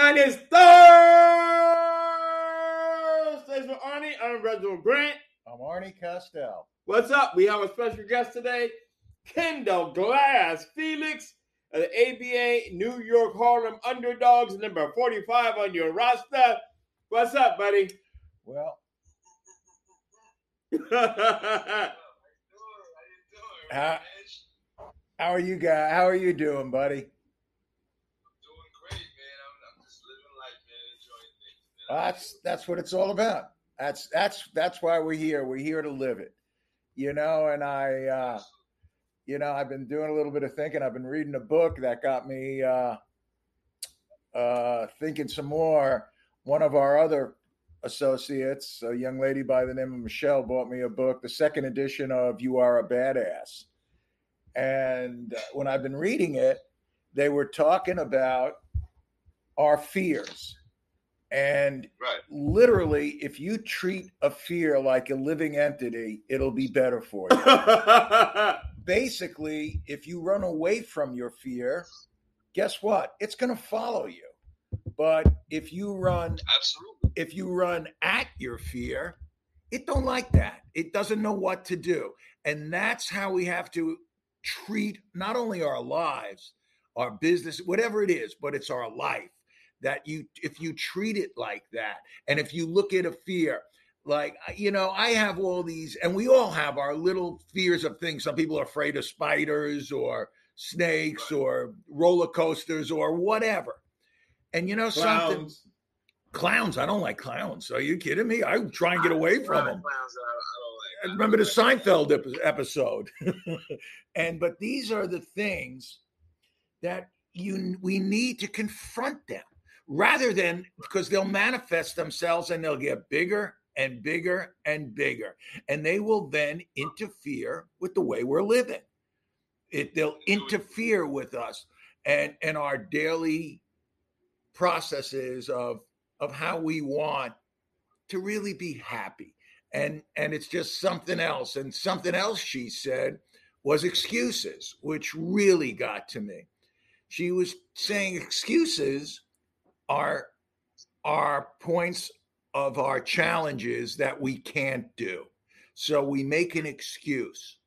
And it's Thursdays with Arnie. I'm Reginald Grant. I'm Arnie Costell. What's up? We have a special guest today, Kendall Glass Felix of the ABA New York Harlem Underdogs, number 45 on your roster. What's up, buddy? Well, how, how are you guys? How are you doing, buddy? That's that's what it's all about. That's that's that's why we're here. We're here to live it. You know, and I uh you know, I've been doing a little bit of thinking. I've been reading a book that got me uh uh thinking some more. One of our other associates, a young lady by the name of Michelle, bought me a book, the second edition of You Are a Badass. And when I've been reading it, they were talking about our fears. And Right. literally, if you treat a fear like a living entity, it'll be better for you. Basically, if you run away from your fear, guess what? It's going to follow you. But if you run Absolutely. if you run at your fear, it don't like that. It doesn't know what to do. And that's how we have to treat not only our lives, our business, whatever it is, but it's our life. That you if you treat it like that, and if you look at a fear, like you know, I have all these, and we all have our little fears of things. Some people are afraid of spiders or snakes or roller coasters or whatever. And you know something, Clowns. clowns. I don't like clowns. Are you kidding me? I try and get away from them. Clowns I, I don't I remember the Seinfeld episode. and but these are the things that you we need to confront them rather than because they'll manifest themselves and they'll get bigger and bigger and bigger. And they will then interfere with the way we're living. It they'll interfere with us and and our daily processes of of how we want to really be happy. And and it's just something else. And something else she said was excuses which really got to me. She was saying excuses are are points of our challenges that we can't do so we make an excuse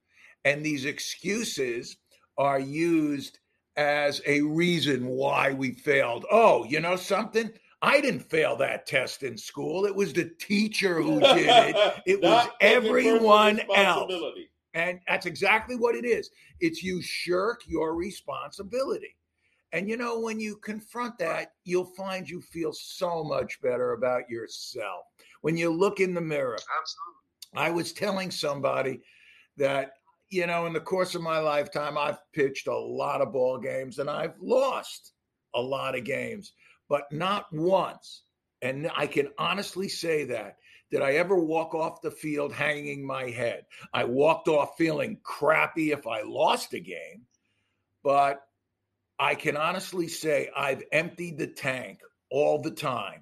and these excuses are used as a reason why we failed oh you know something I didn't fail that test in school. It was the teacher who did it. It was Not taking personal everyone else. And that's exactly what it is. It's you shirk your responsibility. And you know, when you confront that, you'll find you feel so much better about yourself. When you look in the mirror, Absolutely. I was telling somebody that, you know, in the course of my lifetime, I've pitched a lot of ball games and I've lost a lot of games, but not once. And I can honestly say that. Did I ever walk off the field hanging my head? I walked off feeling crappy if I lost a game, but I can honestly say I've emptied the tank all the time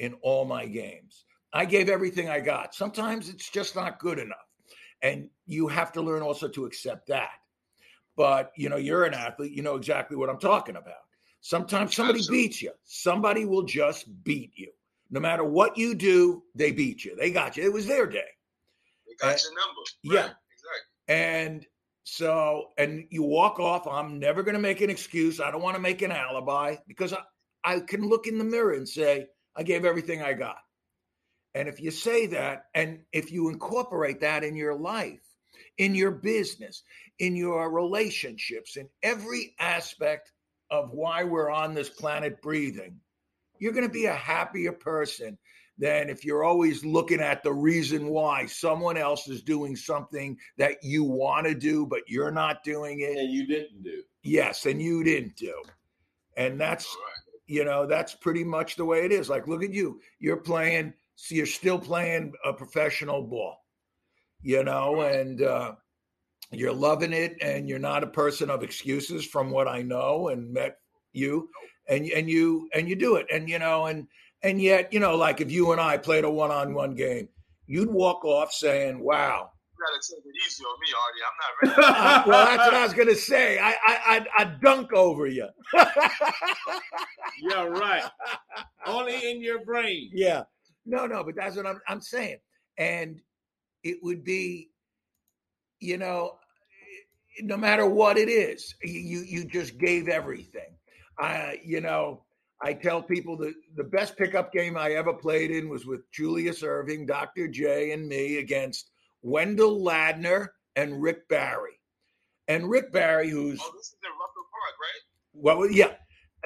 in all my games. I gave everything I got. Sometimes it's just not good enough. And you have to learn also to accept that. But, you know, you're an athlete, you know exactly what I'm talking about. Sometimes somebody Absolutely. beats you. Somebody will just beat you. No matter what you do, they beat you. They got you. It was their day. They got Uh, your number. yeah. Exactly. And so, and you walk off. I'm never going to make an excuse. I don't want to make an alibi because I, I can look in the mirror and say, I gave everything I got. And if you say that, and if you incorporate that in your life, in your business, in your relationships, in every aspect of why we're on this planet breathing, you're going to be a happier person than if you're always looking at the reason why someone else is doing something that you want to do, but you're not doing it. And you didn't do. Yes, and you didn't do. And that's, right. you know, that's pretty much the way it is. Like, look at you. You're playing, so you're still playing a professional ball, you know, and uh, you're loving it. And you're not a person of excuses from what I know and met you. And, and you and you do it and you know and and yet you know like if you and I played a one-on-one game you'd walk off saying wow You gotta take it easy on me, Artie. I'm not ready. Well, that's what I was gonna say. I I I, I dunk over you. yeah, right. Only in your brain. yeah. No, no, but that's what I'm I'm saying. And it would be, you know, no matter what it is, you you just gave everything. I, you know, I tell people that the best pickup game I ever played in was with Julius Erving, Dr. J, and me against Wendell Ladner and Rick Barry. And Rick Barry, who's Oh, this is in Ruffin Park, right? well, yeah.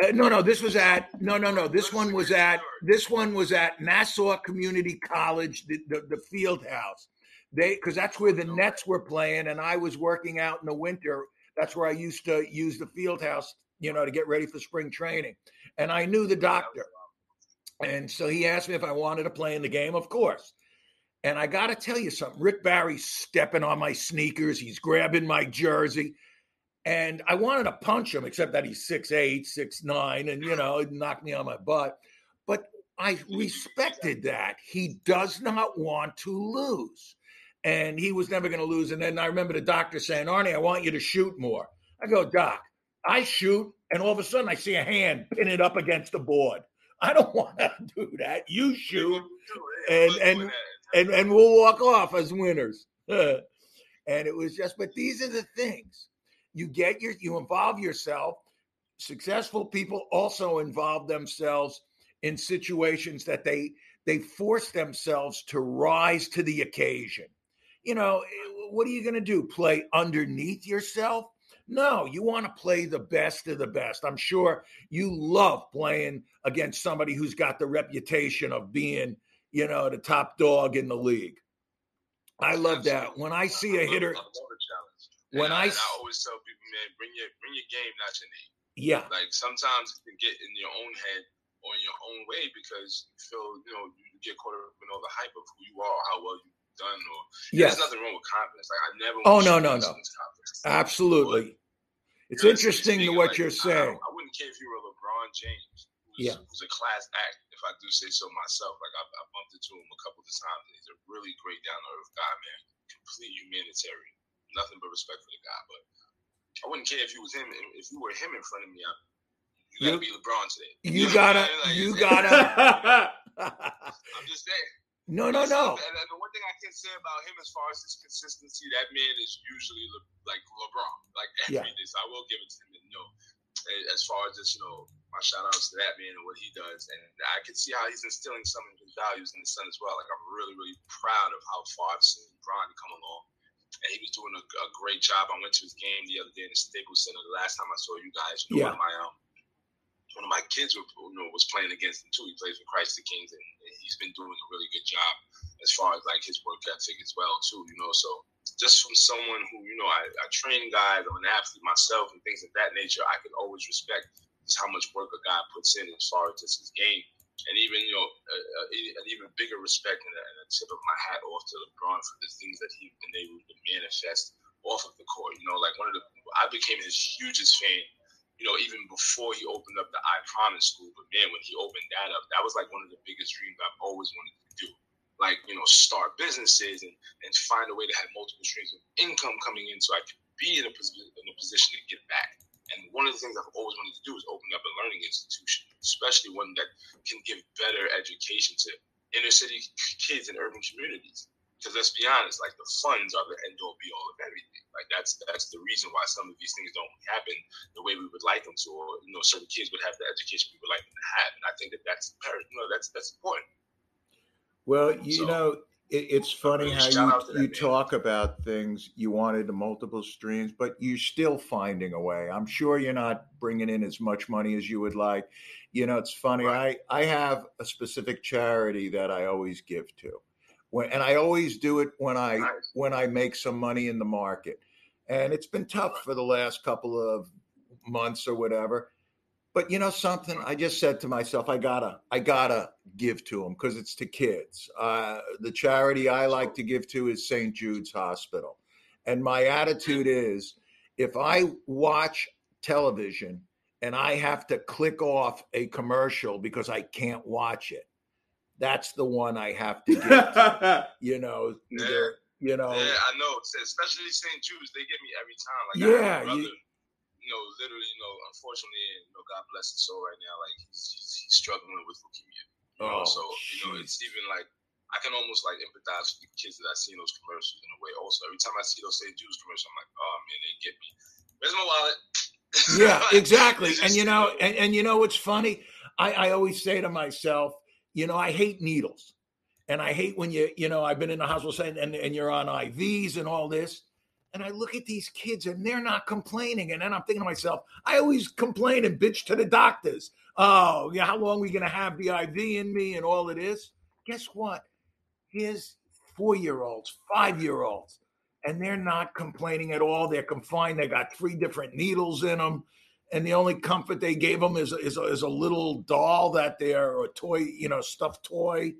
Uh, no, no, this was at no, no, no. This one was at this one was at Nassau Community College, the the, the field house. They because that's where the Nets were playing, and I was working out in the winter. That's where I used to use the field house, you know, to get ready for spring training. And I knew the doctor, and so he asked me if I wanted to play in the game. Of course. And I got to tell you something. Rick Barry's stepping on my sneakers. He's grabbing my jersey. And I wanted to punch him, except that he's 6'8, 6'9, and, you know, it knocked me on my butt. But I respected that. He does not want to lose. And he was never going to lose. And then I remember the doctor saying, Arnie, I want you to shoot more. I go, Doc, I shoot. And all of a sudden I see a hand pin it up against the board. I don't want to do that. You shoot and and and and we'll walk off as winners. and it was just, but these are the things you get your you involve yourself. Successful people also involve themselves in situations that they they force themselves to rise to the occasion. You know, eh, what are you going to do? Play underneath yourself? No, you want to play the best of the best. I'm sure you love playing against somebody who's got the reputation of being, you know, the top dog in the league. I love that. When I see a hitter, when I I, I always tell people, man, bring your bring your game, not your name. yeah, Like sometimes you can get in your own head or in your own way because you feel, you know, you get caught up in all the hype of who you are, how well you've done, or yes, there's nothing wrong with confidence. Like I never. Oh, no, no, no. absolutely. It's You know, interesting to what like, you're saying. I, wouldn't care if you were LeBron James, who's, Yeah. who's a class act, if I do say so myself. Like I, I bumped into him a couple of times. and He's a really great down to earth guy, man. Complete humanitarian. Nothing but respect for the guy. But I wouldn't care if you was him. If you were him in front of me, I, you gotta You- be LeBron today. You know gotta, what I mean? Like, you gotta. I'm just saying. No, no, no. And, and the one thing I can say about him, as far as his consistency, that man is usually Le, like LeBron, like every Yeah. day. So I will give it to him. And, you know, as far as just you know, my shout outs to that man and what he does, and I can see how he's instilling some of his values in his son as well. Like I'm really, really proud of how far I've seen Bron come along. And he was doing a, a great job. I went to his game the other day in the Staples Center. The last time I saw you guys, you know, Yeah. one of my um, one of my kids were, you know, was playing against him too. He plays for Christ the Kings, and he's been doing a really good job as far as like his work ethic as well too. You know, so just from someone who you know I, I train guys, I'm an athlete myself, and things of that nature, I can always respect just how much work a guy puts in as far as just his game, and even you know uh, uh, an even bigger respect and a, and a tip of my hat off to LeBron for the things that he's been able to manifest off of the court. You know, like one of the I became his hugest fan you know, even before he opened up the I Promise School. But man, when he opened that up, that was like one of the biggest dreams I've always wanted to do. Like, you know, start businesses and, and find a way to have multiple streams of income coming in so I could be in a, position, in a position to give back. And one of the things I've always wanted to do is open up a learning institution, especially one that can give better education to inner city kids in urban communities. Because let's be honest, like the funds are the end all be all of everything. Like that's that's the reason why some of these things don't happen the way we would like them to, or you know, certain kids would have the education we would like them to have. And I think that that's. You know, that's that's important. Well, you So- know, it, it's funny how shout out to you, you man. talk about things you wanted the multiple streams, but you're still finding a way. I'm sure you're not bringing in as much money as you would like. You know, it's funny. Right. I I have a specific charity that I always give to, when and I always do it when I Nice. when I make some money in the market. And it's been tough for the last couple of months or whatever. But you know something, I just said to myself, I gotta, I gotta give to them because it's to kids. Uh, the charity I like to give to is St. Jude's Hospital, and my attitude is, if I watch television and I have to click off a commercial because I can't watch it, that's the one I have to get. to. You know, either you know, Yeah, I know. Especially St. Jude's, they get me every time. Like I have Yeah, a brother, you- you know, literally, you know, unfortunately, you know, God bless his soul right now. Like he's, he's, he's struggling with leukemia. You know? Oh, so you know, it's even like I can almost like empathize with the kids that I see in those commercials in a way. Also, every time I see those St. Jude's commercials, I'm like, oh man, they get me. Where's my wallet? yeah, exactly. It's And you know, and, and you know what's funny? I, I always say to myself, you know, I hate needles. And I hate when you, you know, I've been in the hospital saying, and, and you're on IVs and all this. And I look at these kids and they're not complaining. And then I'm thinking to myself, I always complain and bitch to the doctors. Oh, yeah, how long are we going to have the IV in me and all of this? Guess what? Here's four year olds, five year olds, and they're not complaining at all. They're confined. They got three different needles in them. And the only comfort they gave them is, is, is a little doll that they're or a toy, you know, stuffed toy.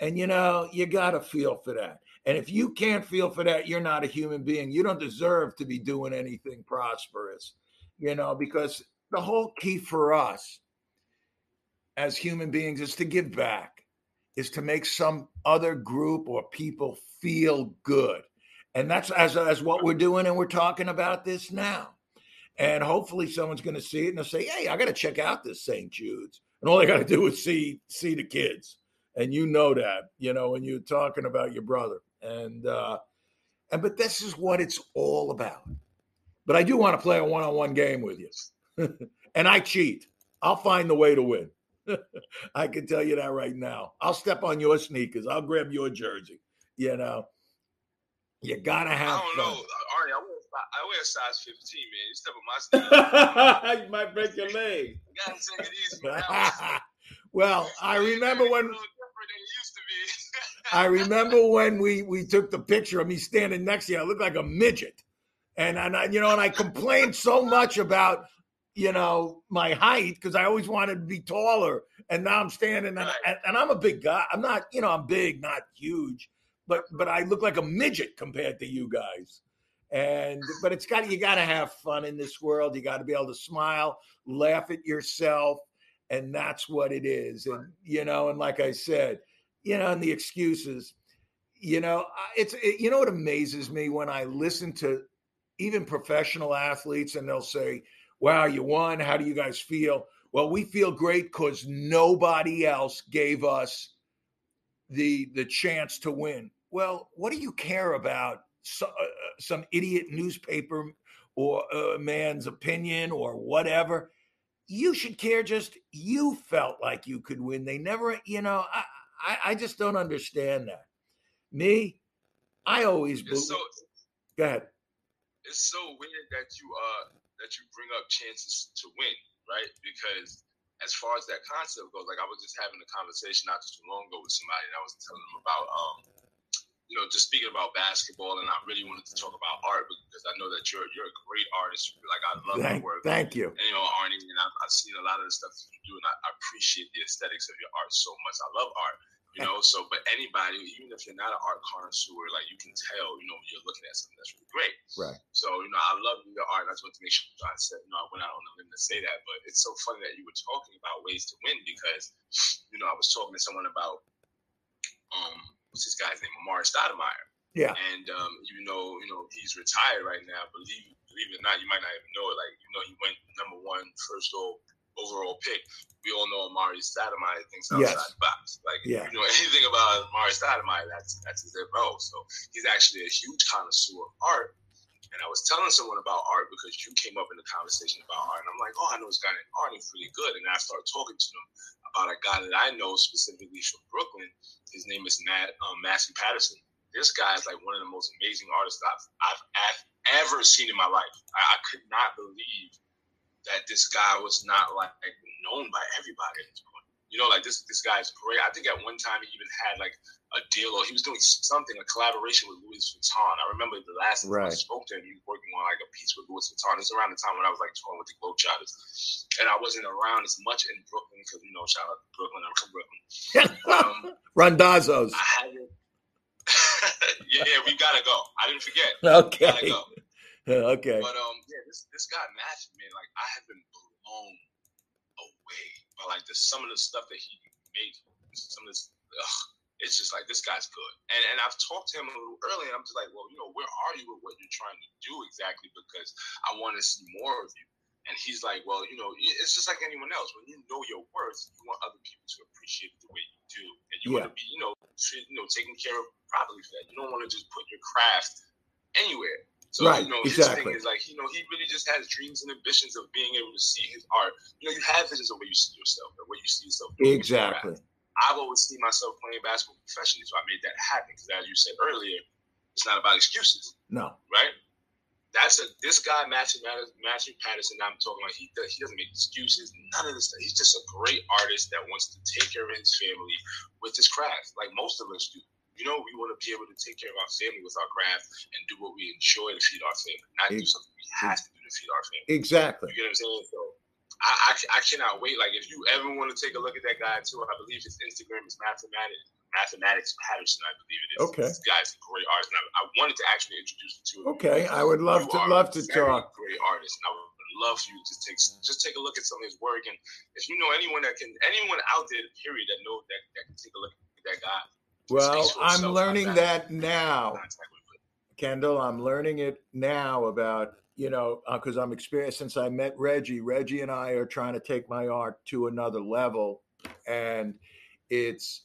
And, you know, you got to feel for that. And if you can't feel for that, you're not a human being. You don't deserve to be doing anything prosperous, you know, because the whole key for us as human beings is to give back, is to make some other group or people feel good. And that's as, as what we're doing. And we're talking about this now. And hopefully someone's going to see it and they'll say, Hey, I got to check out this St. Jude's. And all they got to do is see, see the kids. And you know that, you know, when you're talking about your brother. And, uh, and, but this is what it's all about. But I do want to play a one on one game with you. and I cheat. I'll find the way to win. I can tell you that right now. I'll step on your sneakers. I'll grab your jersey. You know, you gotta I have don't fun. know. I wear, a size 15, man. You step on my sneakers. you might break your leg. You gotta take it easy. Man. That was- well, I remember when a little different than it used to be. I remember when we we took the picture of me standing next to you. I looked like a midget, and and I, you know, and I complained so much about you know my height because I always wanted to be taller, and now I'm standing and, and, and I'm a big guy. I'm not, you know, I'm big, not huge, but but I look like a midget compared to you guys. And but it's got you got to have fun in this world. You got to be able to smile, laugh at yourself, and that's what it is. And you know, and like I said, you know, and the excuses, you know, it's it, you know what amazes me when I listen to even professional athletes and they'll say, "Wow, you won. How do you guys feel?" Well, we feel great because nobody else gave us the the chance to win. Well, what do you care about so, uh, some idiot newspaper or uh, man's opinion or whatever? You should care just you felt like you could win. They never, you know, I I, I just don't understand that. Me, I always believe. so Go ahead. it's so weird that you uh that you bring up chances to win, right? Because as far as that concept goes, like I was just having a conversation not too long ago with somebody, and I was telling them about um you know just speaking about basketball, and I really wanted to talk about art because I know that you're you're a great artist. Like I love Thank, your work. thank you. And, you know, Arnie, and I've, I've seen a lot of the stuff that you do, and I, I appreciate the aesthetics of your art so much. I love art, you know. So, but anybody, even if you're not an art connoisseur, like you can tell, you know, when you're looking at something that's really great. Right. So, you know, I love your art. and I just want to make sure I said, you know, I went out on a limb to say that. But it's so funny that you were talking about ways to win because, you know, I was talking to someone about, um, what's this guy's name, Amar'e Stoudemire. Yeah. And um, even though you know he's retired right now, believe believe it or not, you might not even know it. Like you know, he went number one first overall pick. We all know Amar'e Stoudemire thinks outside Yes. the box. Like Yeah. if you know anything about Amar'e Stoudemire, that's that's his MO. So he's actually a huge connoisseur of art. And I was telling someone about art because you came up in the conversation about art, and I'm like, oh, I know this guy named Art. He's really good. And I started talking to him about a guy that I know specifically from Brooklyn. His name is Matt um, Massey Patterson this guy is like one of the most amazing artists I've, I've, I've ever seen in my life. I, I could not believe that this guy was not like known by everybody. You know, like this this guy is great. I think at one time he even had like a deal or he was doing something, a collaboration with Louis Vuitton. I remember the last time I spoke to him, he was working on like a piece with Louis Vuitton. It's around the time when I was like touring with the Globetrotters. And I wasn't around as much in Brooklyn because, you know, shout out to Brooklyn. I'm from Brooklyn. Um, Randazzo's. I yeah, yeah, we gotta go. I didn't forget. Okay. go. Okay. But um, yeah, this this guy matched me. like I have been blown away by like the some of the stuff that he made. Some of this, ugh, it's just like this guy's good. And and I've talked to him a little earlier. And I'm just like, well, you know, where are you with what you're trying to do exactly? Because I want to see more of you. And he's like, well, you know, it's just like anyone else. When you know your worth, you want other people to appreciate the way you do, and you yeah. want to be, you know, you know, taken care of properly for that. You don't want to just put your craft anywhere. So right, you know, his exactly. thing is like, you know, he really just has dreams and ambitions of being able to see his art. You know, you have visions of where you see yourself, or where you see yourself. Exactly. I've always seen myself playing basketball professionally, so I made that happen. Because as you said earlier, it's not about excuses. No. Right. That's a this guy Matthew Matthew Patterson. I'm talking about. He does, he doesn't make excuses. None of this stuff. He's just a great artist that wants to take care of his family with his craft, like most of us do. You know, we want to be able to take care of our family with our craft and do what we enjoy to feed our family, not do something we have to do to feed our family. Exactly. You get what I'm saying? So I, I, I, cannot wait. Like, if you ever want to take a look at that guy too, I believe his Instagram is mathematics mathematics Patterson. I believe it is. Okay, this guy's a great artist, and I, I wanted to actually introduce you to him. Okay, I would love you to love to talk. Great artist, and I would love for you to take just take a look at some of his work, and if you know anyone that can, anyone out there, period, that know that that can take a look at that guy. Well, I'm learning that now. Kendall, I'm learning it now about you know, because uh, I'm experienced since I met Reggie. Reggie and I are trying to take my art to another level, and it's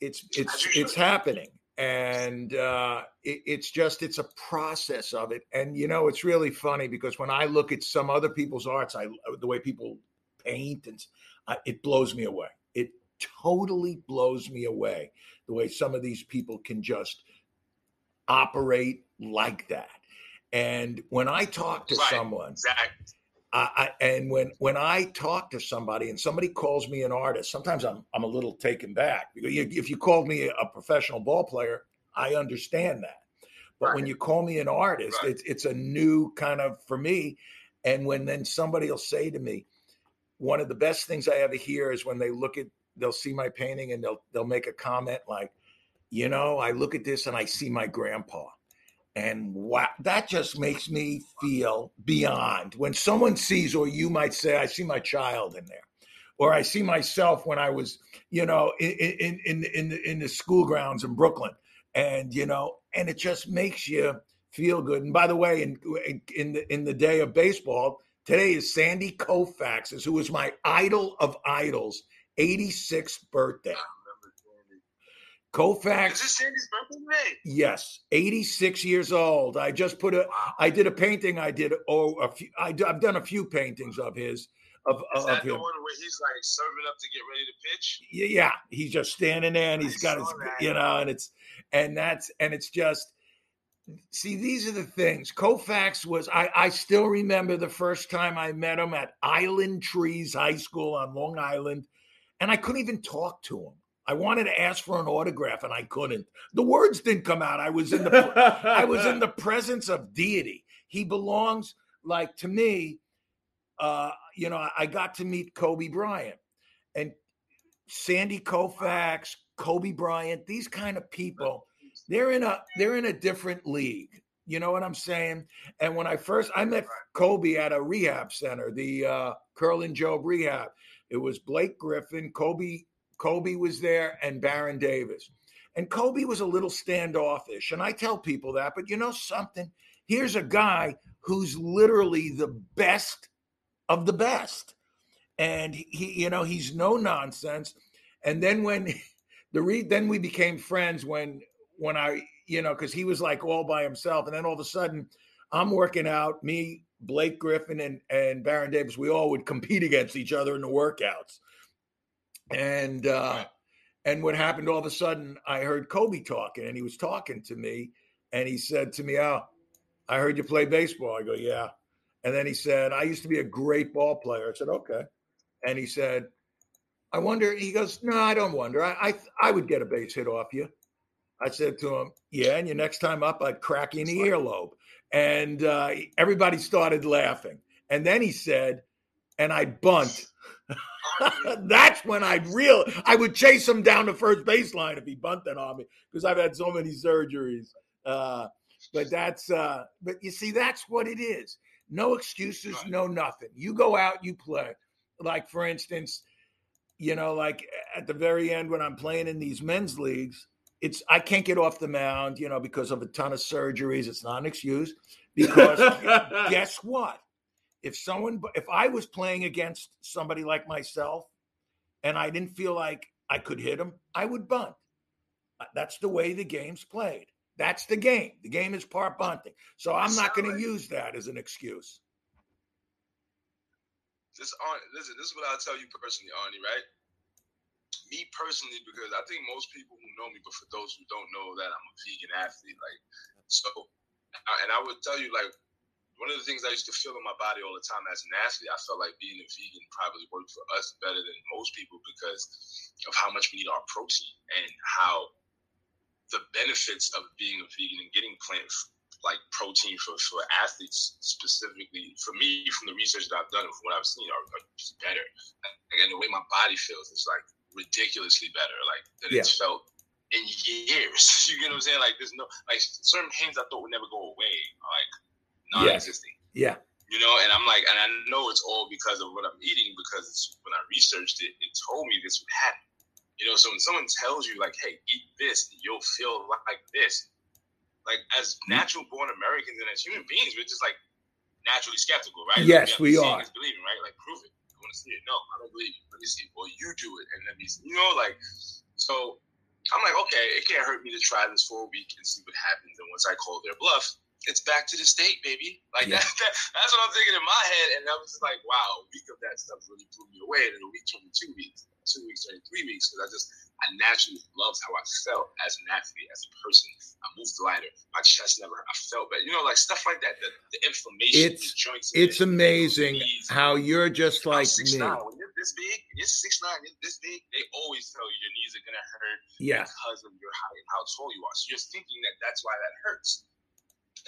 it's it's it's happening, and uh, it, it's just it's a process of it. And you know, it's really funny because when I look at some other people's arts, I the way people paint and it blows me away. Totally blows me away the way some of these people can just operate like that and when I talk to right. someone, exactly. I, I, and when when I talk to somebody and somebody calls me an artist, sometimes I'm I'm a little taken back because if you called me a professional ball player, I understand that. But right. when you call me an artist, right. it's it's a new kind of for me. And when then somebody will say to me, one of the best things I ever hear is when they look at they'll see my painting and they'll they'll make a comment like, you know, I look at this and I see my grandpa and wow, that just makes me feel beyond. When someone sees, or you might say, I see my child in there, or I see myself when I was, you know, in in in in the, in the school grounds in Brooklyn, and you know, and it just makes you feel good. And by the way, in in the in the day of baseball, today is Sandy Koufax's, who was my idol of idols, 86th birthday. Koufax. Is this Sandy's birthday today? Yes, 86 years old. I just put a. I did a painting. I did oh a few. I, have done a few paintings of his. Of, Is that of the him. one where he's like serving up to get ready to pitch? Yeah, yeah. He's just standing there and he's I got his, that. you know, and it's and that's and it's just. See, these are the things. Koufax was. I I still remember the first time I met him at Island Trees High School on Long Island, and I couldn't even talk to him. I wanted to ask for an autograph and I couldn't. The words didn't come out. I was in the I was in the presence of deity. He belongs like to me. Uh, you know, I got to meet Kobe Bryant and Sandy Koufax, Kobe Bryant. These kind of people, they're in a they're in a different league. You know what I'm saying? And when I first I met Kobe at a rehab center, the uh, Kerlan-Jobe rehab. It was Blake Griffin, Kobe Kobe was there and Baron Davis. And Kobe was a little standoffish. And I tell people that, but you know something? Here's a guy who's literally the best of the best. And he, you know, he's no nonsense. And then when the re then we became friends when when I, you know, because he was like all by himself. And then all of a sudden, I'm working out, me, Blake Griffin, and, and Baron Davis, we all would compete against each other in the workouts. And uh, and what happened all of a sudden, I heard Kobe talking, and he was talking to me, and he said to me, "Oh, I heard you play baseball." I go, "Yeah." And then he said, "I used to be a great ball player." I said, "Okay." And he said, "I wonder." He goes, "No, I don't wonder. I I, I would get a base hit off you." I said to him, "Yeah." And your next time up, I'd crack you in the earlobe. And uh, everybody started laughing. And then he said, "And I bunt." That's when I'd real I would chase him down the first baseline if he bunted on me because I've had so many surgeries. Uh, but that's uh, but you see, that's what it is. No excuses, no nothing. You go out, you play. Like for instance, you know, like at the very end when I'm playing in these men's leagues, it's I can't get off the mound, you know, because of a ton of surgeries. It's not an excuse. Because guess what? If someone, if I was playing against somebody like myself, and I didn't feel like I could hit him, I would bunt. Uh, that's the way the game's played. That's the game. The game is part bunting. So I'm not going to use that as an excuse. This, listen, this is what I'll tell you personally, Arnie, right? Me personally, because I think most people who know me, but for those who don't know that I'm a vegan athlete, like so, and I would tell you, like one of the things I used to feel in my body all the time as an athlete, I felt like being a vegan probably worked for us better than most people because of how much we need our protein and how the benefits of being a vegan and getting plant like protein for, for athletes specifically for me from the research that I've done and from what I've seen are, are better. And the way my body feels, it's like ridiculously better. Like that yeah. it's felt in years. you get what I'm saying? Like there's no like certain pains I thought would never go away, like non-existing. Yeah. yeah. You know, and I'm like, and I know it's all because of what I'm eating because when I researched it, it told me this would happen. You know, so when someone tells you like, "Hey, eat this," you'll feel like this. Like as mm-hmm. natural born Americans and as human beings, we're just like naturally skeptical, right? Yes, like, we, we are. Believing, right? Like prove it want to see it. No, I don't believe you. Let me see. Well, you do it, and let me see. You know, like so. I'm like, okay, it can't hurt me to try this for a week and see what happens. And once I call their bluff, it's back to the state, baby. Like yeah. that, that, that's what I'm thinking in my head. And I was just like, wow, a week of that stuff really blew me away. And then a week turned two weeks, two weeks turned three weeks because I just I naturally loved how I felt as an athlete, as a person. I moved lighter. My chest never, I felt better. You know, like stuff like that. The, the inflammation, it's, the joints. It's it, amazing how you're just like me. Nine. When you're this big, you're six nine, you're this big. They always tell you your knees are gonna hurt yeah. because of your height and how tall you are. So you're thinking that that's why that hurts,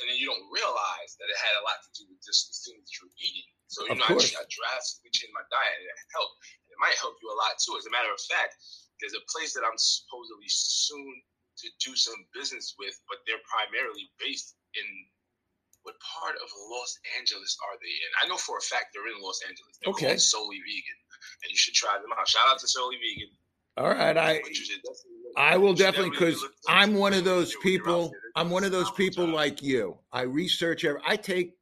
and then you don't realize that it had a lot to do with just the things that you're eating. So you of know, course. I, I drastically changed my diet, and it helped. And it might help you a lot too. As a matter of fact there's a place that I'm supposedly soon to do some business with, but they're primarily based in what part of Los Angeles are they in? I know for a fact they're in Los Angeles. They're okay. Solely Vegan, and you should try them out. Shout out to Solely Vegan. All right, I I will definitely because I'm one of those people. I'm one of those people like you. I research. Every, I take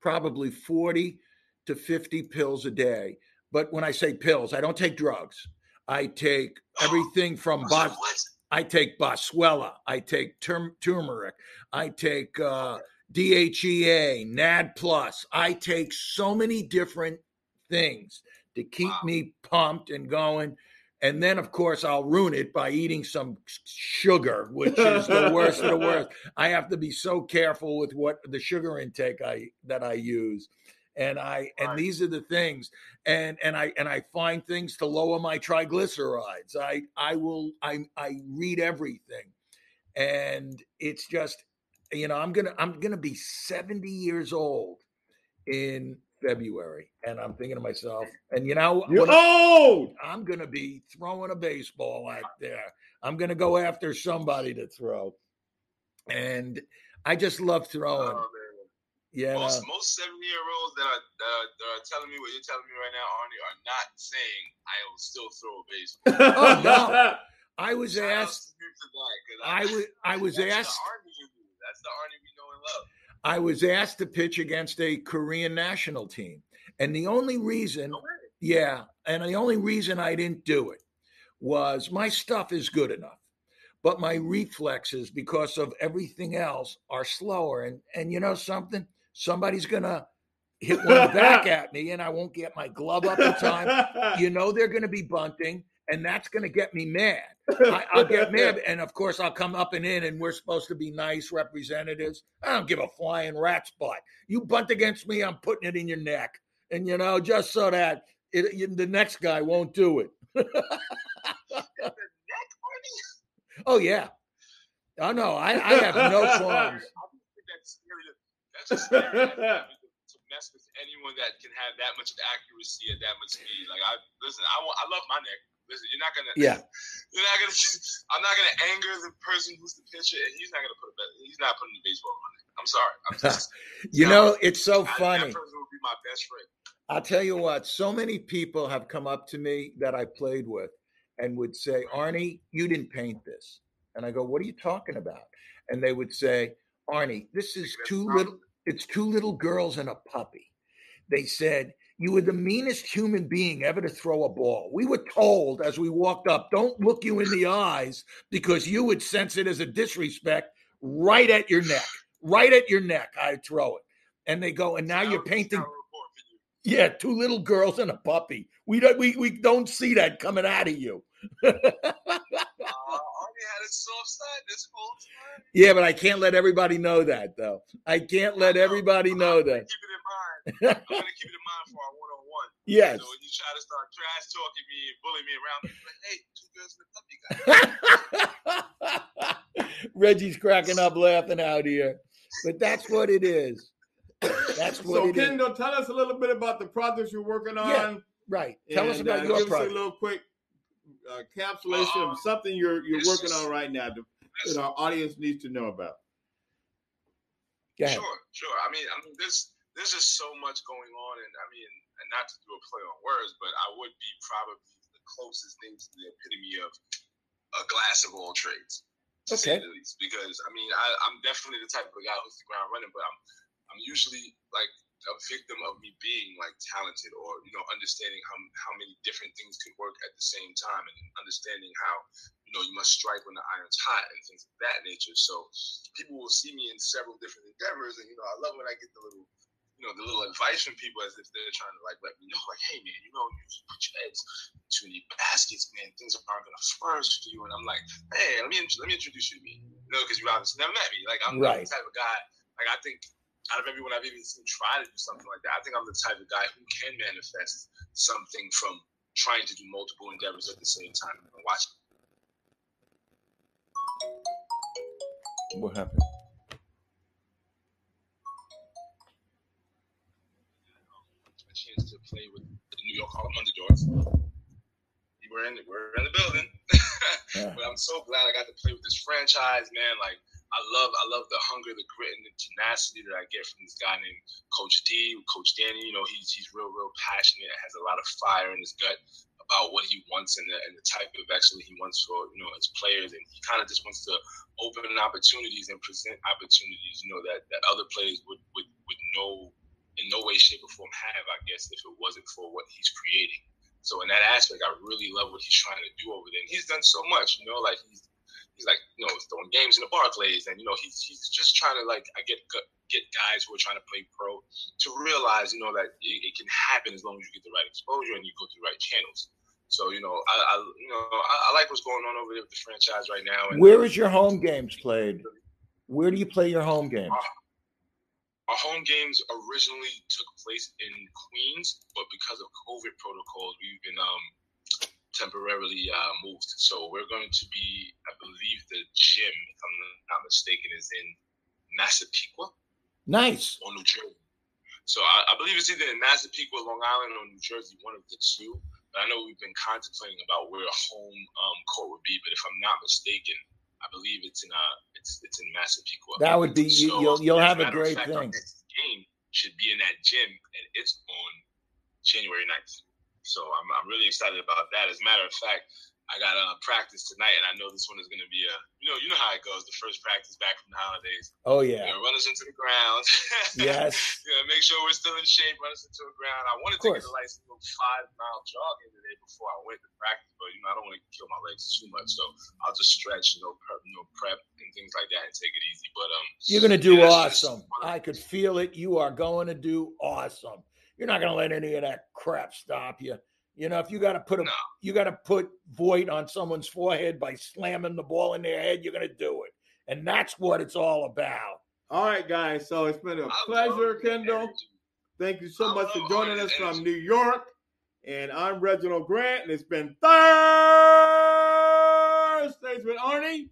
probably forty to fifty pills a day. But when I say pills, I don't take drugs. I take everything from bos- I take boswellia. I take tur- turmeric. I take uh, DHEA, NAD plus. I take so many different things to keep wow. me pumped and going. And then, of course, I'll ruin it by eating some sugar, which is the worst of the worst. I have to be so careful with what the sugar intake I that I use and I and these are the things and and I and I find things to lower my triglycerides. I I will I I read everything, and it's just you know I'm gonna I'm gonna be seventy years old in February, and I'm thinking to myself, and you know, You're old. I'm gonna be throwing a baseball out there. I'm gonna go after somebody to throw, and I just love throwing. Oh, yeah. Most most seventy year olds that are, that are, that are telling me what you're telling me right now, Arnie, are not saying I will still throw a baseball. oh no. I was asked. I, I was I was asked. The that's the Arnie we know and love. I was asked to pitch against a Korean national team, and the only reason, oh, yeah, and the only reason I didn't do it was my stuff is good enough but my reflexes because of everything else are slower and and you know something somebody's gonna hit one back at me and I won't get my glove up in time. You know they're gonna be bunting, and that's gonna get me mad. I, will get mad, and of course I'll come up and in, and we're supposed to be nice representatives. I don't give a flying rat's butt. You bunt against me, I'm putting it in your neck, and you know just so that it, you, the next guy won't do it. oh yeah. Oh no, I, I have no qualms. To mess with anyone that can have that much accuracy at that much speed. Like I listen, I want, I love my neck. Listen, you're not gonna. Yeah. You're not gonna. I'm not gonna anger the person who's the pitcher, and he's not gonna put a. He's not putting the baseball on it. I'm sorry. I'm just, you know, it's so funny. That person would be my best friend. I'll tell you what, so many people have come up to me that I played with and would say, Arnie, you didn't paint this. And I go, What are you talking about? And they would say, Arnie, this is two little it's two little girls and a puppy. They said, You were the meanest human being ever to throw a ball. We were told as we walked up, don't look you in the eyes because you would sense it as a disrespect right at your neck. Right at your neck, I'd throw it. And they go, and now you're painting yeah, two little girls and a puppy. We don't we, we don't see that coming out of you. Uh, Arnie had a soft side this whole time. Yeah, but I can't let everybody know that though. I can't let I know. everybody know that. Keep it in mind. I'm gonna keep it in mind for our one on one. Yes. So when you try to start trash talking me and bullying me around, like, hey, two girls and a puppy guy. Reggie's cracking up laughing out here. But that's what it is. That's what it is. So, it is. Kendall, tell us a little bit about the projects you're working on. Yeah, Right. Tell us about uh, your give us a little quick uh, capsulation Uh, of something you're you're working just- on right now that, that our audience needs to know about. Go ahead. Sure, sure. I mean, I mean, there's there's just so much going on, and I mean, and not to do a play on words, but I would be probably the closest thing to the epitome of a glass of all trades, to say the least. Because I mean, I, I'm definitely the type of guy who's the ground running, but I'm I'm usually like a victim of me being like talented or you know understanding how how many different things can work at the same time and understanding how you know you must strike when the iron's hot and things of that nature. So people will see me in several different endeavors, and you know I love when I get the little you know the little advice from people as if they're trying to like let me know like hey man you know you put your eggs into any baskets man things aren't gonna flourish for you and I'm like hey let me let me introduce you to me you know because you obviously never met me like I'm, I'm Right. the type of guy like I think out of everyone I've even seen try to do something like that, I think I'm the type of guy who can manifest something from trying to do multiple endeavors at the same time. And watch What happened? a chance to play with the New York Harlem Underdogs. We're in, we're in the building. Yeah. But I'm so glad I got to play with this franchise, man. Like I love, I love the hunger, the grit, and the tenacity that I get from this guy named Coach D, Coach Danny. You know, he's he's real, real passionate. Has a lot of fire in his gut about what he wants and the, and the type of excellence he wants for you know his players. And he kind of just wants to open opportunities and present opportunities. You know that that other players would would would no in no way, shape, or form have, I guess, if it wasn't for what he's creating. So in that aspect, I really love what he's trying to do over there. And he's done so much, you know, like he's he's like, you know, throwing games in the Barclays, and you know, he's he's just trying to like I get get guys who are trying to play pro to realize, you know, that it, it can happen as long as you get the right exposure and you go through the right channels. So you know, I, I you know I, I like what's going on over there with the franchise right now. And Where is your home games played? Where do you play your home games? Uh, our home games originally took place in Queens, but because of COVID protocols, we've been um, temporarily uh, moved. So we're going to be, I believe, the gym, if I'm not mistaken, is in Massapequa Nice. or New Jersey. So I, I believe it's either in Massapequa, Long Island, or New Jersey, one of the two. But I know we've been contemplating about where a home um, court would be. But if I'm not mistaken, I believe it's in uh, it's it's in Massapequa. That would be So, you'll you'll have a great fact, thing. next game should be in that gym, and it's on January 9th. So I'm, I'm really excited about that. As a matter of fact, I got a uh, practice tonight, and I know this one is going to be a you know you know how it goes. The first practice back from the holidays, Oh you yeah. know, run us into the ground. Yes. you know, make sure we're still in shape. Run us into the ground. I wanted to get a nice little five mile jog in today before I went to practice, but you know I don't want to kill my legs too much, so I'll just stretch, you know, prep, you know, prep and things like that, and take it easy. But um, You're gonna do yeah, awesome. I could feel it. You are going to do awesome. You're not gonna let any of that crap stop you. You know, if you gotta put a No. you gotta put void on someone's forehead by slamming the ball in their head, you're gonna do it. And that's what it's all about. All right, guys. So it's been a I pleasure, Kendall. energy. Thank you so I much for joining us this from. New York. And I'm Reginald Grant, and it's been Thursdays with Arnie.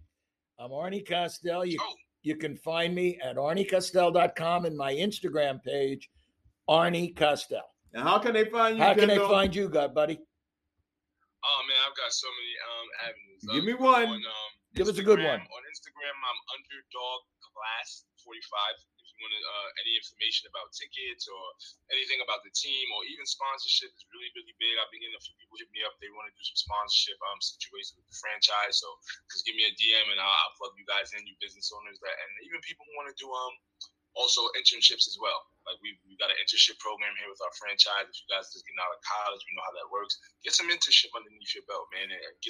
I'm Arnie Costell. You Oh. you can find me at arniecostell.com and my Instagram page, Arnie Costell. Now, how can they find you, How can they find you, God buddy? Oh man, I've got so many um avenues. Give Uh, me one. On, um, Give us a good one. On Instagram, I'm underdog glass 45. If you want uh, any information about tickets or anything about the team or even sponsorship is really really big. I've been getting a few people hit me up. They want to do some sponsorship um situations with the franchise. So just give me a DM and I'll, I'll plug you guys in, you business owners that and even people who want to do um also internships as well. Like we we got an internship program here with our franchise. If you guys just getting out of college, we know how that works. Get some internship underneath your belt, man, and get